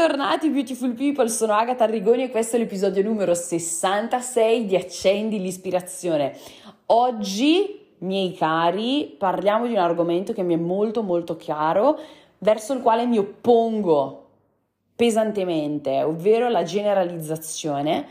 Bentornati Beautiful People, sono Agatha Arrigoni e questo è l'episodio numero 66 di Accendi l'ispirazione. Oggi, miei cari, parliamo di un argomento che mi è molto molto chiaro, verso il quale mi oppongo pesantemente, ovvero la generalizzazione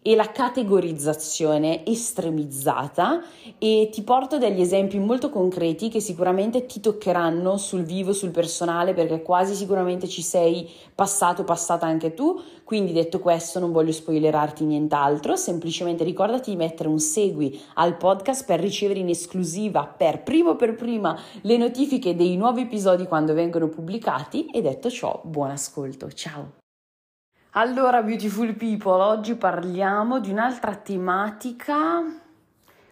e la categorizzazione estremizzata e ti porto degli esempi molto concreti che sicuramente ti toccheranno sul vivo, sul personale, perché quasi sicuramente ci sei passato, passata anche tu. Quindi detto questo non voglio spoilerarti nient'altro, semplicemente ricordati di mettere un segui al podcast per ricevere in esclusiva per primo per prima le notifiche dei nuovi episodi quando vengono pubblicati e detto ciò, buon ascolto. Ciao. Allora, beautiful people, oggi parliamo di un'altra tematica.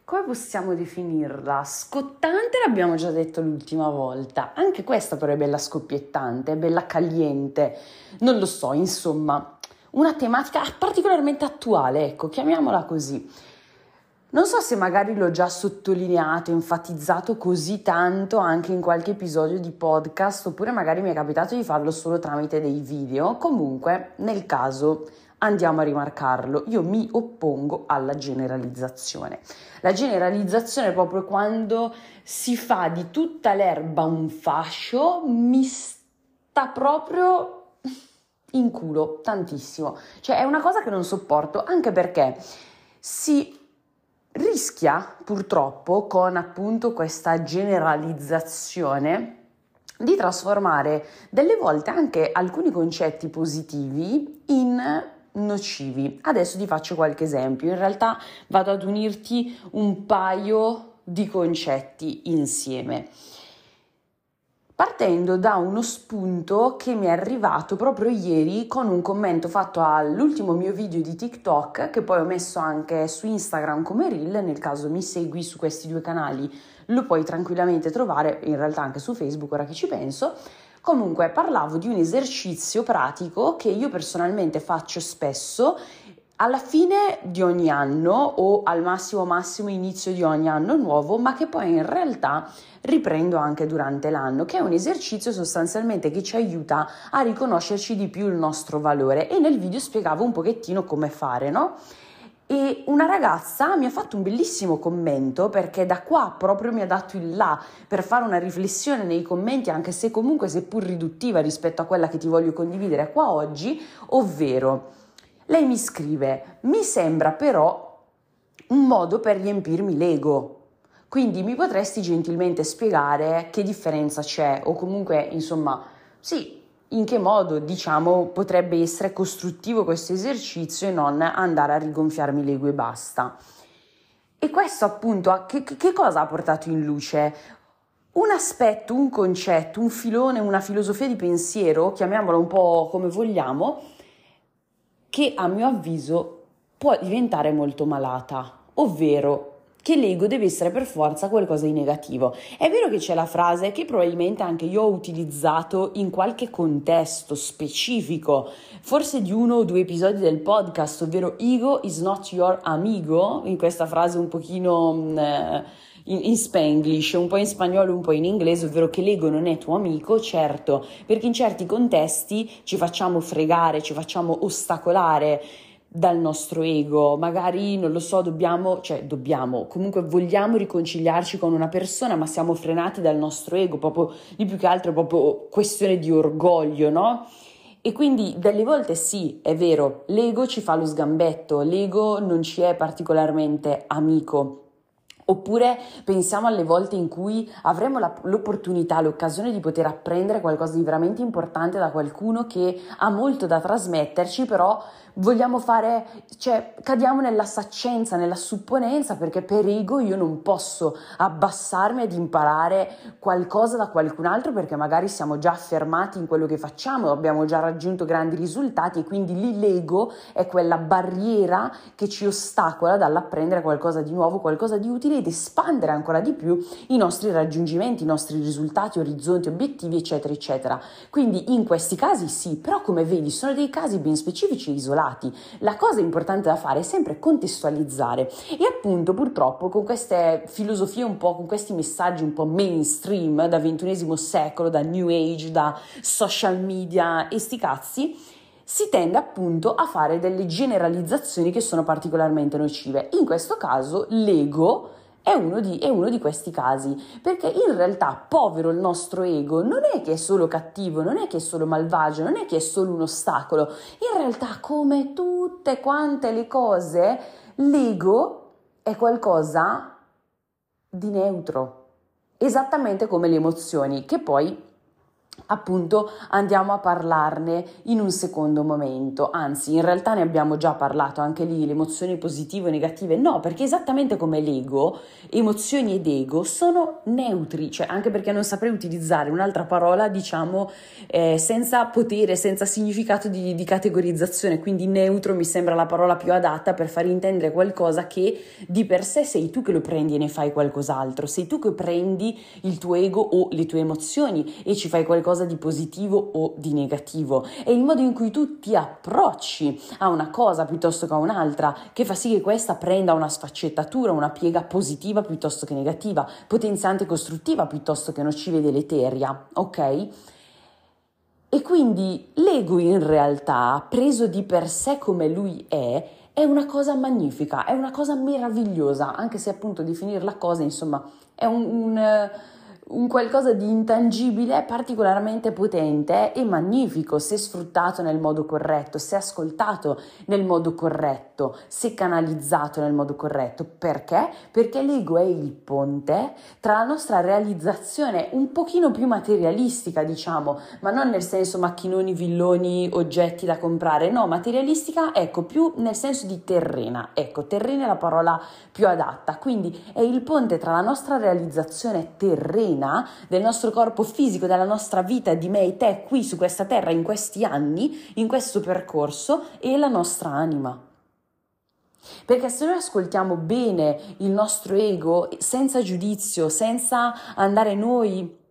Come possiamo definirla? Scottante l'abbiamo già detto l'ultima volta. Anche questa però è bella scoppiettante, è bella caliente. Non lo so, insomma, una tematica particolarmente attuale, ecco, chiamiamola così. Non so se magari l'ho già sottolineato, enfatizzato così tanto anche in qualche episodio di podcast, oppure magari mi è capitato di farlo solo tramite dei video. Comunque, nel caso, andiamo a rimarcarlo. Io mi oppongo alla generalizzazione. La generalizzazione è proprio quando si fa di tutta l'erba un fascio, mi sta proprio in culo tantissimo. Cioè, è una cosa che non sopporto, anche perché si rischia purtroppo con appunto questa generalizzazione di trasformare delle volte anche alcuni concetti positivi in nocivi. Adesso ti faccio qualche esempio, in realtà vado ad unirti un paio di concetti insieme partendo da uno spunto che mi è arrivato proprio ieri con un commento fatto all'ultimo mio video di TikTok che poi ho messo anche su Instagram come reel, nel caso mi segui su questi due canali lo puoi tranquillamente trovare, in realtà anche su Facebook ora che ci penso. Comunque parlavo di un esercizio pratico che io personalmente faccio spesso alla fine di ogni anno o al massimo massimo inizio di ogni anno nuovo, ma che poi in realtà riprendo anche durante l'anno, che è un esercizio sostanzialmente che ci aiuta a riconoscerci di più il nostro valore e nel video spiegavo un pochettino come fare, no? E una ragazza mi ha fatto un bellissimo commento perché da qua proprio mi ha dato il là per fare una riflessione nei commenti, anche se comunque seppur riduttiva rispetto a quella che ti voglio condividere qua oggi, ovvero lei mi scrive, mi sembra però un modo per riempirmi l'ego. Quindi mi potresti gentilmente spiegare che differenza c'è o comunque, insomma, sì, in che modo, diciamo, potrebbe essere costruttivo questo esercizio e non andare a rigonfiarmi l'ego e basta. E questo appunto, che, che cosa ha portato in luce? Un aspetto, un concetto, un filone, una filosofia di pensiero, chiamiamola un po' come vogliamo, che a mio avviso può diventare molto malata, ovvero che l'ego deve essere per forza qualcosa di negativo. È vero che c'è la frase che probabilmente anche io ho utilizzato in qualche contesto specifico, forse di uno o due episodi del podcast, ovvero ego is not your amigo, in questa frase un pochino... Mm, eh, in, in spanglish, un po' in spagnolo, un po' in inglese, ovvero che l'ego non è tuo amico, certo, perché in certi contesti ci facciamo fregare, ci facciamo ostacolare dal nostro ego, magari non lo so, dobbiamo, cioè dobbiamo, comunque vogliamo riconciliarci con una persona, ma siamo frenati dal nostro ego, proprio di più che altro proprio questione di orgoglio, no? E quindi delle volte sì, è vero, l'ego ci fa lo sgambetto, l'ego non ci è particolarmente amico, Oppure pensiamo alle volte in cui avremo la, l'opportunità, l'occasione di poter apprendere qualcosa di veramente importante da qualcuno che ha molto da trasmetterci, però vogliamo fare, cioè cadiamo nella saccenza, nella supponenza, perché per ego io non posso abbassarmi ad imparare qualcosa da qualcun altro perché magari siamo già affermati in quello che facciamo, abbiamo già raggiunto grandi risultati e quindi lì l'ego è quella barriera che ci ostacola dall'apprendere qualcosa di nuovo, qualcosa di utile ed espandere ancora di più i nostri raggiungimenti, i nostri risultati, orizzonti, obiettivi, eccetera, eccetera. Quindi in questi casi sì, però come vedi sono dei casi ben specifici e isolati. La cosa importante da fare è sempre contestualizzare e appunto purtroppo con queste filosofie un po', con questi messaggi un po' mainstream da ventunesimo secolo, da New Age, da social media e sti cazzi, si tende appunto a fare delle generalizzazioni che sono particolarmente nocive. In questo caso l'ego è uno, di, è uno, di, questi casi, perché in realtà povero il nostro ego non è che è solo cattivo, non è che è solo malvagio, non è che è solo un ostacolo, in realtà come tutte quante le cose, l'ego è qualcosa di neutro, esattamente come le emozioni, che poi appunto andiamo a parlarne in un secondo momento, anzi in realtà ne abbiamo già parlato anche lì, le emozioni positive o negative, no, perché esattamente come l'ego, emozioni ed ego sono neutri, cioè anche perché non saprei utilizzare un'altra parola diciamo eh, senza potere, senza significato di, di categorizzazione, quindi neutro mi sembra la parola più adatta per far intendere qualcosa che di per sé sei tu che lo prendi e ne fai qualcos'altro, sei tu che prendi il tuo ego o le tue emozioni e ci fai qualcosa qualcosa di positivo o di negativo. È il modo in cui tu ti approcci a una cosa piuttosto che a un'altra che fa sì che questa prenda una sfaccettatura, una piega positiva piuttosto che negativa, potenziante e costruttiva piuttosto che nociva e deleteria, ok? E quindi l'ego in realtà, preso di per sé come lui è, è una cosa magnifica, è una cosa meravigliosa, anche se appunto definirla cosa, insomma, è un, un un qualcosa di intangibile particolarmente potente e magnifico se sfruttato nel modo corretto, se ascoltato nel modo corretto, se canalizzato nel modo corretto. Perché? Perché l'ego è il ponte tra la nostra realizzazione un pochino più materialistica, diciamo, ma non nel senso macchinoni, villoni, oggetti da comprare, no, materialistica, ecco, più nel senso di terrena. Ecco, terrena è la parola più adatta, quindi è il ponte tra la nostra realizzazione terrena piena del nostro corpo fisico, della nostra vita, di me e te qui su questa terra in questi anni, in questo percorso e la nostra anima. Perché se noi ascoltiamo bene il nostro ego senza giudizio, senza andare noi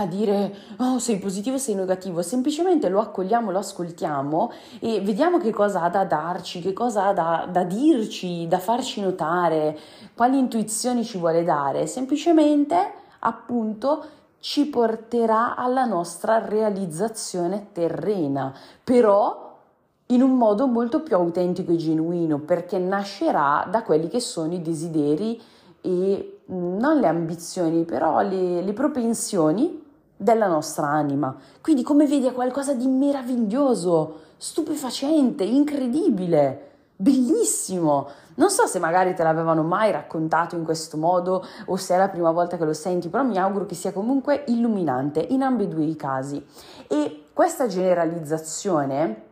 a dire oh sei positivo sei negativo, semplicemente lo accogliamo, lo ascoltiamo e vediamo che cosa ha da darci, che cosa ha da, da dirci, da farci notare, quali intuizioni ci vuole dare, semplicemente appunto ci porterà alla nostra realizzazione terrena, però in un modo molto più autentico e genuino, perché nascerà da quelli che sono i desideri e non le ambizioni, però le, le propensioni della nostra anima. Quindi, come vedi, è qualcosa di meraviglioso, stupefacente, incredibile bellissimo. Non so se magari te l'avevano mai raccontato in questo modo o se è la prima volta che lo senti, però mi auguro che sia comunque illuminante in ambedue i casi. E questa generalizzazione,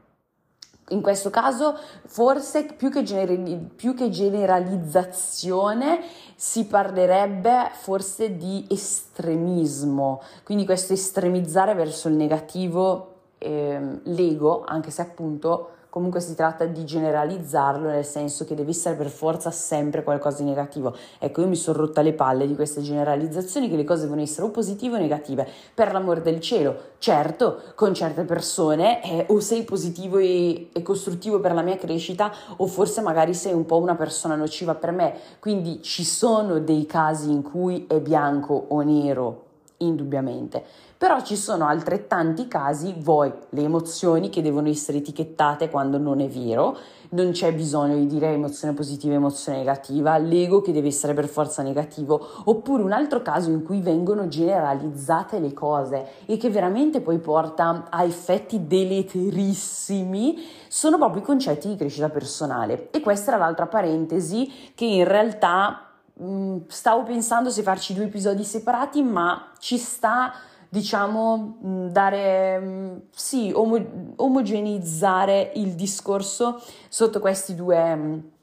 in questo caso, forse più che, gener- più che generalizzazione, si parlerebbe forse di estremismo, quindi questo estremizzare verso il negativo, eh, l'ego, anche se appunto comunque si tratta di generalizzarlo nel senso che deve essere per forza sempre qualcosa di negativo. Ecco, io mi sono rotta le palle di queste generalizzazioni che le cose devono essere o positive o negative. Per l'amor del cielo, certo, con certe persone eh, o sei positivo e, e costruttivo per la mia crescita o forse magari sei un po' una persona nociva per me. Quindi ci sono dei casi in cui è bianco o nero, indubbiamente però ci sono altrettanti casi, voi, le emozioni che devono essere etichettate quando non è vero, non c'è bisogno di dire emozione positiva emozione negativa, l'ego che deve essere per forza negativo, oppure un altro caso in cui vengono generalizzate le cose e che veramente poi porta a effetti deleterissimi, sono proprio i concetti di crescita personale. E questa era l'altra parentesi che in realtà mh, stavo pensando se farci due episodi separati, ma ci sta diciamo, dare, sì, omo- omogeneizzare il discorso sotto questi due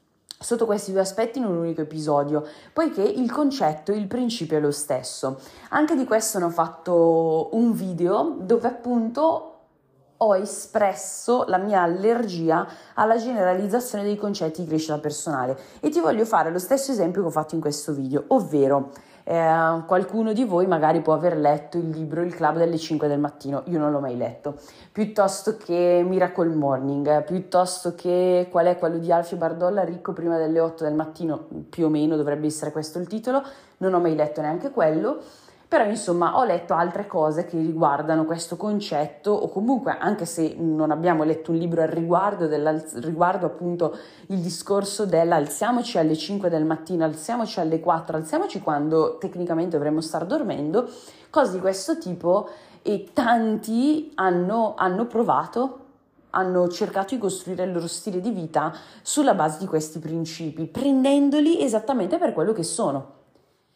sotto questi due aspetti in un unico episodio, poiché il concetto, il principio è lo stesso. Anche di questo ne ho fatto un video dove appunto ho espresso la mia allergia alla generalizzazione dei concetti di crescita personale e ti voglio fare lo stesso esempio che ho fatto in questo video, ovvero eh, qualcuno di voi magari può aver letto il libro Il club delle 5 del mattino, io non l'ho mai letto, piuttosto che Miracle Morning, piuttosto che qual è quello di Alfio Bardolla, Ricco prima delle 8 del mattino, più o meno dovrebbe essere questo il titolo, non ho mai letto neanche quello però insomma ho letto altre cose che riguardano questo concetto o comunque anche se non abbiamo letto un libro al riguardo, riguardo appunto il discorso dell'alziamoci alle 5 del mattino, alziamoci alle 4, alziamoci quando tecnicamente dovremmo star dormendo, cose di questo tipo e tanti hanno, hanno provato hanno cercato di costruire il loro stile di vita sulla base di questi principi, prendendoli esattamente per quello che sono,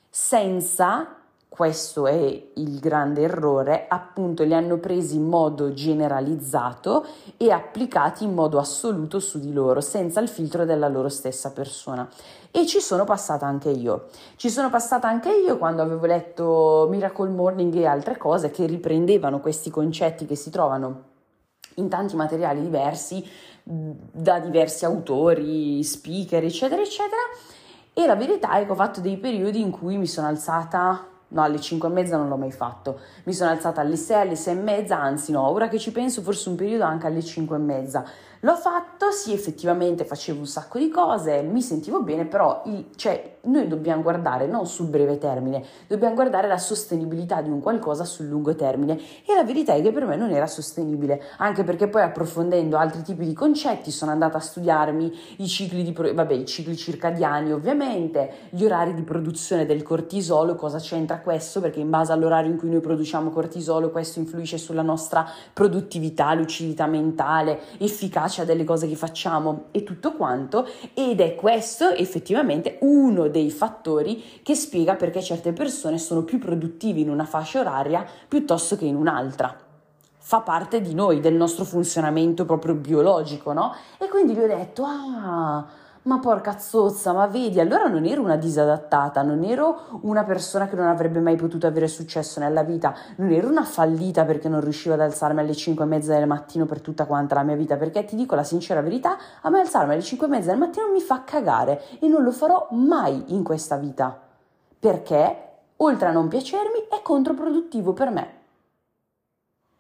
senza questo è il grande errore, appunto li hanno presi in modo generalizzato e applicati in modo assoluto su di loro, senza il filtro della loro stessa persona. E ci sono passata anche io. Ci sono passata anche io quando avevo letto Miracle Morning e altre cose che riprendevano questi concetti che si trovano in tanti materiali diversi, da diversi autori, speaker, eccetera, eccetera. E la verità è che ho fatto dei periodi in cui mi sono alzata No, alle 5 e mezza non l'ho mai fatto. Mi sono alzata alle 6, alle 6 e mezza, anzi no, ora che ci penso forse un periodo anche alle 5 e mezza. L'ho fatto, sì, effettivamente facevo un sacco di cose, mi sentivo bene, però il, cioè, noi dobbiamo guardare non sul breve termine, dobbiamo guardare la sostenibilità di un qualcosa sul lungo termine e la verità è che per me non era sostenibile, anche perché poi approfondendo altri tipi di concetti sono andata a studiarmi i cicli di vabbè, i cicli circadiani ovviamente, gli orari di produzione del cortisolo, cosa c'entra questo? Perché in base all'orario in cui noi produciamo cortisolo questo influisce sulla nostra produttività, lucidità mentale, efficacia delle cose che facciamo e tutto quanto ed è questo effettivamente uno dei fattori che spiega perché certe persone sono più produttive in una fascia oraria piuttosto che in un'altra fa parte di noi, del nostro funzionamento proprio biologico, no? E quindi gli ho detto, ah, ma porca zozza, ma vedi, allora non ero una disadattata, non ero una persona che non avrebbe mai potuto avere successo nella vita, non ero una fallita perché non riuscivo ad alzarmi alle 5 e mezza del mattino per tutta quanta la mia vita, perché ti dico la sincera verità, a me alzarmi alle 5 e mezza del mattino mi fa cagare e non lo farò mai in questa vita, perché oltre a non piacermi è controproduttivo per me,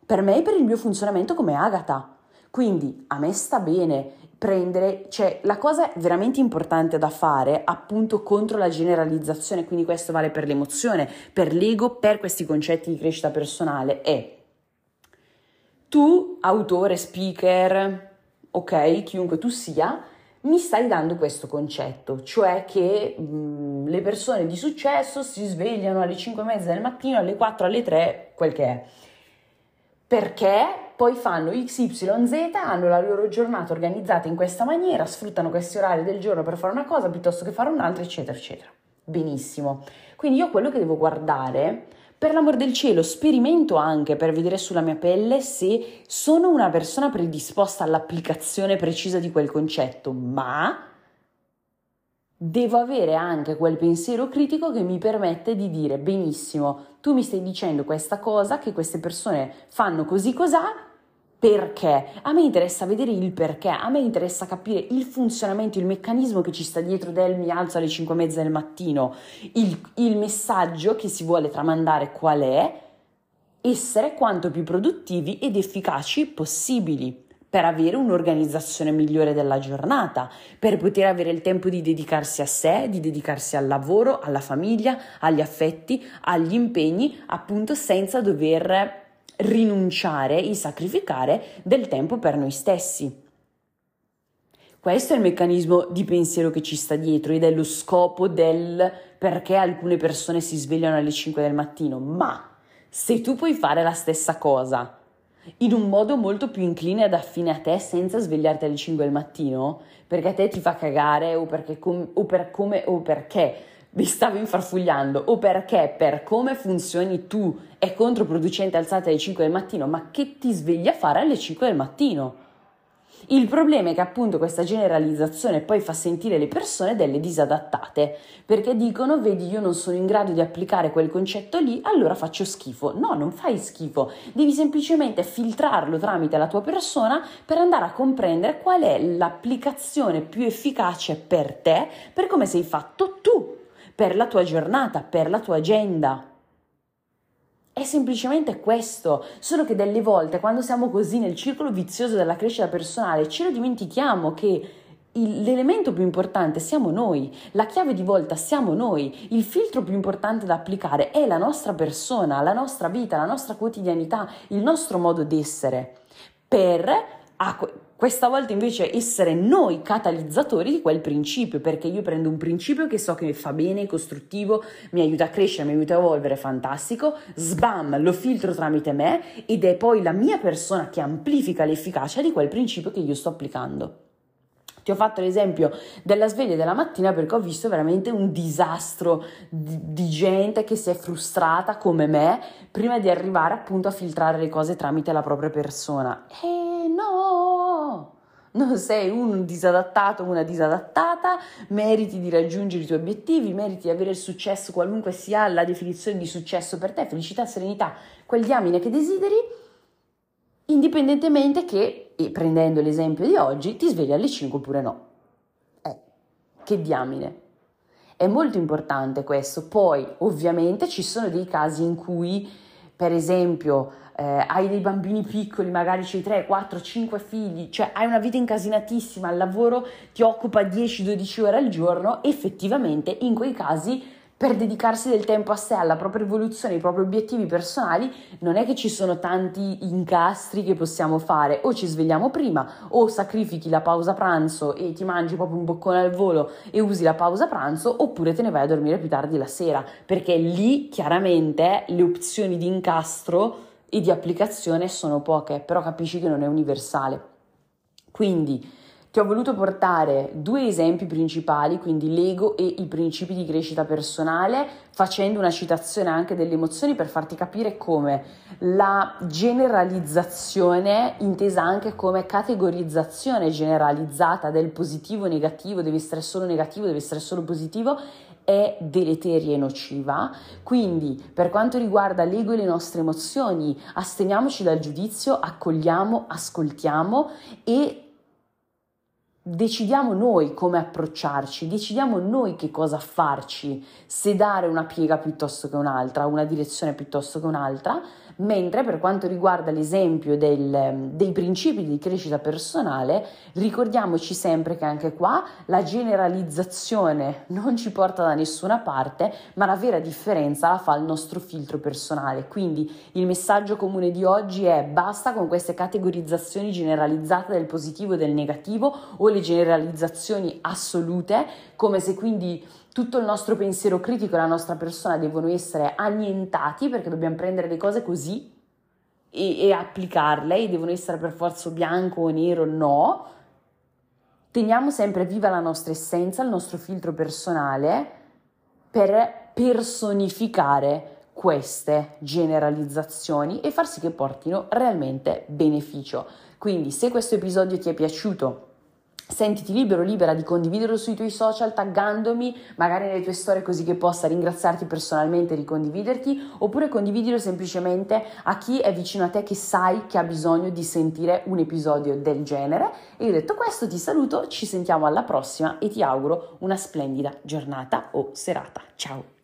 per me e per il mio funzionamento come Agata. Quindi a me sta bene prendere, cioè la cosa veramente importante da fare appunto contro la generalizzazione, quindi questo vale per l'emozione, per l'ego, per questi concetti di crescita personale, è tu, autore, speaker, ok, chiunque tu sia, mi stai dando questo concetto, cioè che mh, mm, le persone di successo si svegliano alle 5 e mezza del mattino, alle 4, alle 3, quel che è. Perché poi fanno XYZ, hanno la loro giornata organizzata in questa maniera, sfruttano questi orari del giorno per fare una cosa piuttosto che fare un'altra, eccetera, eccetera. Benissimo. Quindi io quello che devo guardare, per l'amor del cielo, sperimento anche per vedere sulla mia pelle se sono una persona predisposta all'applicazione precisa di quel concetto, ma devo avere anche quel pensiero critico che mi permette di dire benissimo, tu mi stai dicendo questa cosa, che queste persone fanno così cos'ha, perché. A me interessa vedere il perché, a me interessa capire il funzionamento, il meccanismo che ci sta dietro del mi alzo alle 5 e mezza del mattino, il, il messaggio che si vuole tramandare qual è, essere quanto più produttivi ed efficaci possibili per avere un'organizzazione migliore della giornata, per poter avere il tempo di dedicarsi a sé, di dedicarsi al lavoro, alla famiglia, agli affetti, agli impegni, appunto senza dover rinunciare e sacrificare del tempo per noi stessi. Questo è il meccanismo di pensiero che ci sta dietro ed è lo scopo del perché alcune persone si svegliano alle 5 del mattino, ma se tu puoi fare la stessa cosa in un modo molto più incline ed affine a te senza svegliarti alle 5 del mattino, perché a te ti fa cagare o, perché com- o per come o perché vi stavi infarfugliando o perché per come funzioni tu è controproducente alzate alle 5 del mattino, ma che ti svegli a fare alle 5 del mattino? Il problema è che appunto questa generalizzazione poi fa sentire le persone delle disadattate, perché dicono, vedi, io non sono in grado di applicare quel concetto lì, allora faccio schifo. No, non fai schifo, devi semplicemente filtrarlo tramite la tua persona per andare a comprendere qual è l'applicazione più efficace per te, per come sei fatto tu, per la tua giornata, per la tua agenda. È semplicemente questo, solo che delle volte quando siamo così nel circolo vizioso della crescita personale ce lo dimentichiamo che il, l'elemento più importante siamo noi, la chiave di volta siamo noi, il filtro più importante da applicare è la nostra persona, la nostra vita, la nostra quotidianità, il nostro modo d'essere, per questa volta invece essere noi catalizzatori di quel principio, perché io prendo un principio che so che mi fa bene, è costruttivo, mi aiuta a crescere, mi aiuta a evolvere, fantastico, sbam, lo filtro tramite me ed è poi la mia persona che amplifica l'efficacia di quel principio che io sto applicando. Ti ho fatto l'esempio della sveglia della mattina perché ho visto veramente un disastro di, di, gente che si è frustrata come me prima di arrivare appunto a filtrare le cose tramite la propria persona. E no! Non sei un disadattato una disadattata, meriti di raggiungere i tuoi obiettivi, meriti di avere il successo, qualunque sia la definizione di successo per te, felicità, serenità, quel diamine che desideri indipendentemente che, e prendendo l'esempio di oggi, ti svegli alle 5 oppure no. Eh, che diamine. È molto importante questo. Poi, ovviamente, ci sono dei casi in cui, per esempio, eh, hai dei bambini piccoli, magari c'hai 3, 4, 5 figli, cioè hai una vita incasinatissima, il lavoro ti occupa 10-12 ore al giorno, effettivamente in quei casi per dedicarsi del tempo a sé, alla propria evoluzione, ai propri obiettivi personali, non è che ci sono tanti incastri che possiamo fare, o ci svegliamo prima, o sacrifichi la pausa pranzo e ti mangi proprio un boccone al volo e usi la pausa pranzo, oppure te ne vai a dormire più tardi la sera, perché lì chiaramente le opzioni di incastro e di applicazione sono poche, però capisci che non è universale. Quindi ti ho voluto portare due esempi principali, quindi l'ego e i principi di crescita personale, facendo una citazione anche delle emozioni per farti capire come la generalizzazione, intesa anche come categorizzazione generalizzata del positivo e negativo, deve essere solo negativo, deve essere solo positivo, è deleteria e nociva. Quindi, per quanto riguarda l'ego e le nostre emozioni, asteniamoci dal giudizio, accogliamo, ascoltiamo e decidiamo noi come approcciarci, decidiamo noi che cosa farci, se dare una piega piuttosto che un'altra, una direzione piuttosto che un'altra, mentre per quanto riguarda l'esempio del, dei principi di crescita personale, ricordiamoci sempre che anche qua la generalizzazione non ci porta da nessuna parte, ma la vera differenza la fa il nostro filtro personale. Quindi il messaggio comune di oggi è basta con queste categorizzazioni generalizzate del positivo e del negativo o le generalizzazioni assolute, come se quindi tutto il nostro pensiero critico e la nostra persona devono essere annientati perché dobbiamo prendere le cose così e, e applicarle e devono essere per forza bianco o nero, no. Teniamo sempre viva la nostra essenza, il nostro filtro personale per personificare queste generalizzazioni e far sì che portino realmente beneficio. Quindi se questo episodio ti è piaciuto, Sentiti libero, libera di condividerlo sui tuoi social taggandomi, magari nelle tue storie così che possa ringraziarti personalmente e ricondividerti, oppure condividilo semplicemente a chi è vicino a te che sai che ha bisogno di sentire un episodio del genere. E io detto questo ti saluto, ci sentiamo alla prossima e ti auguro una splendida giornata o serata. Ciao!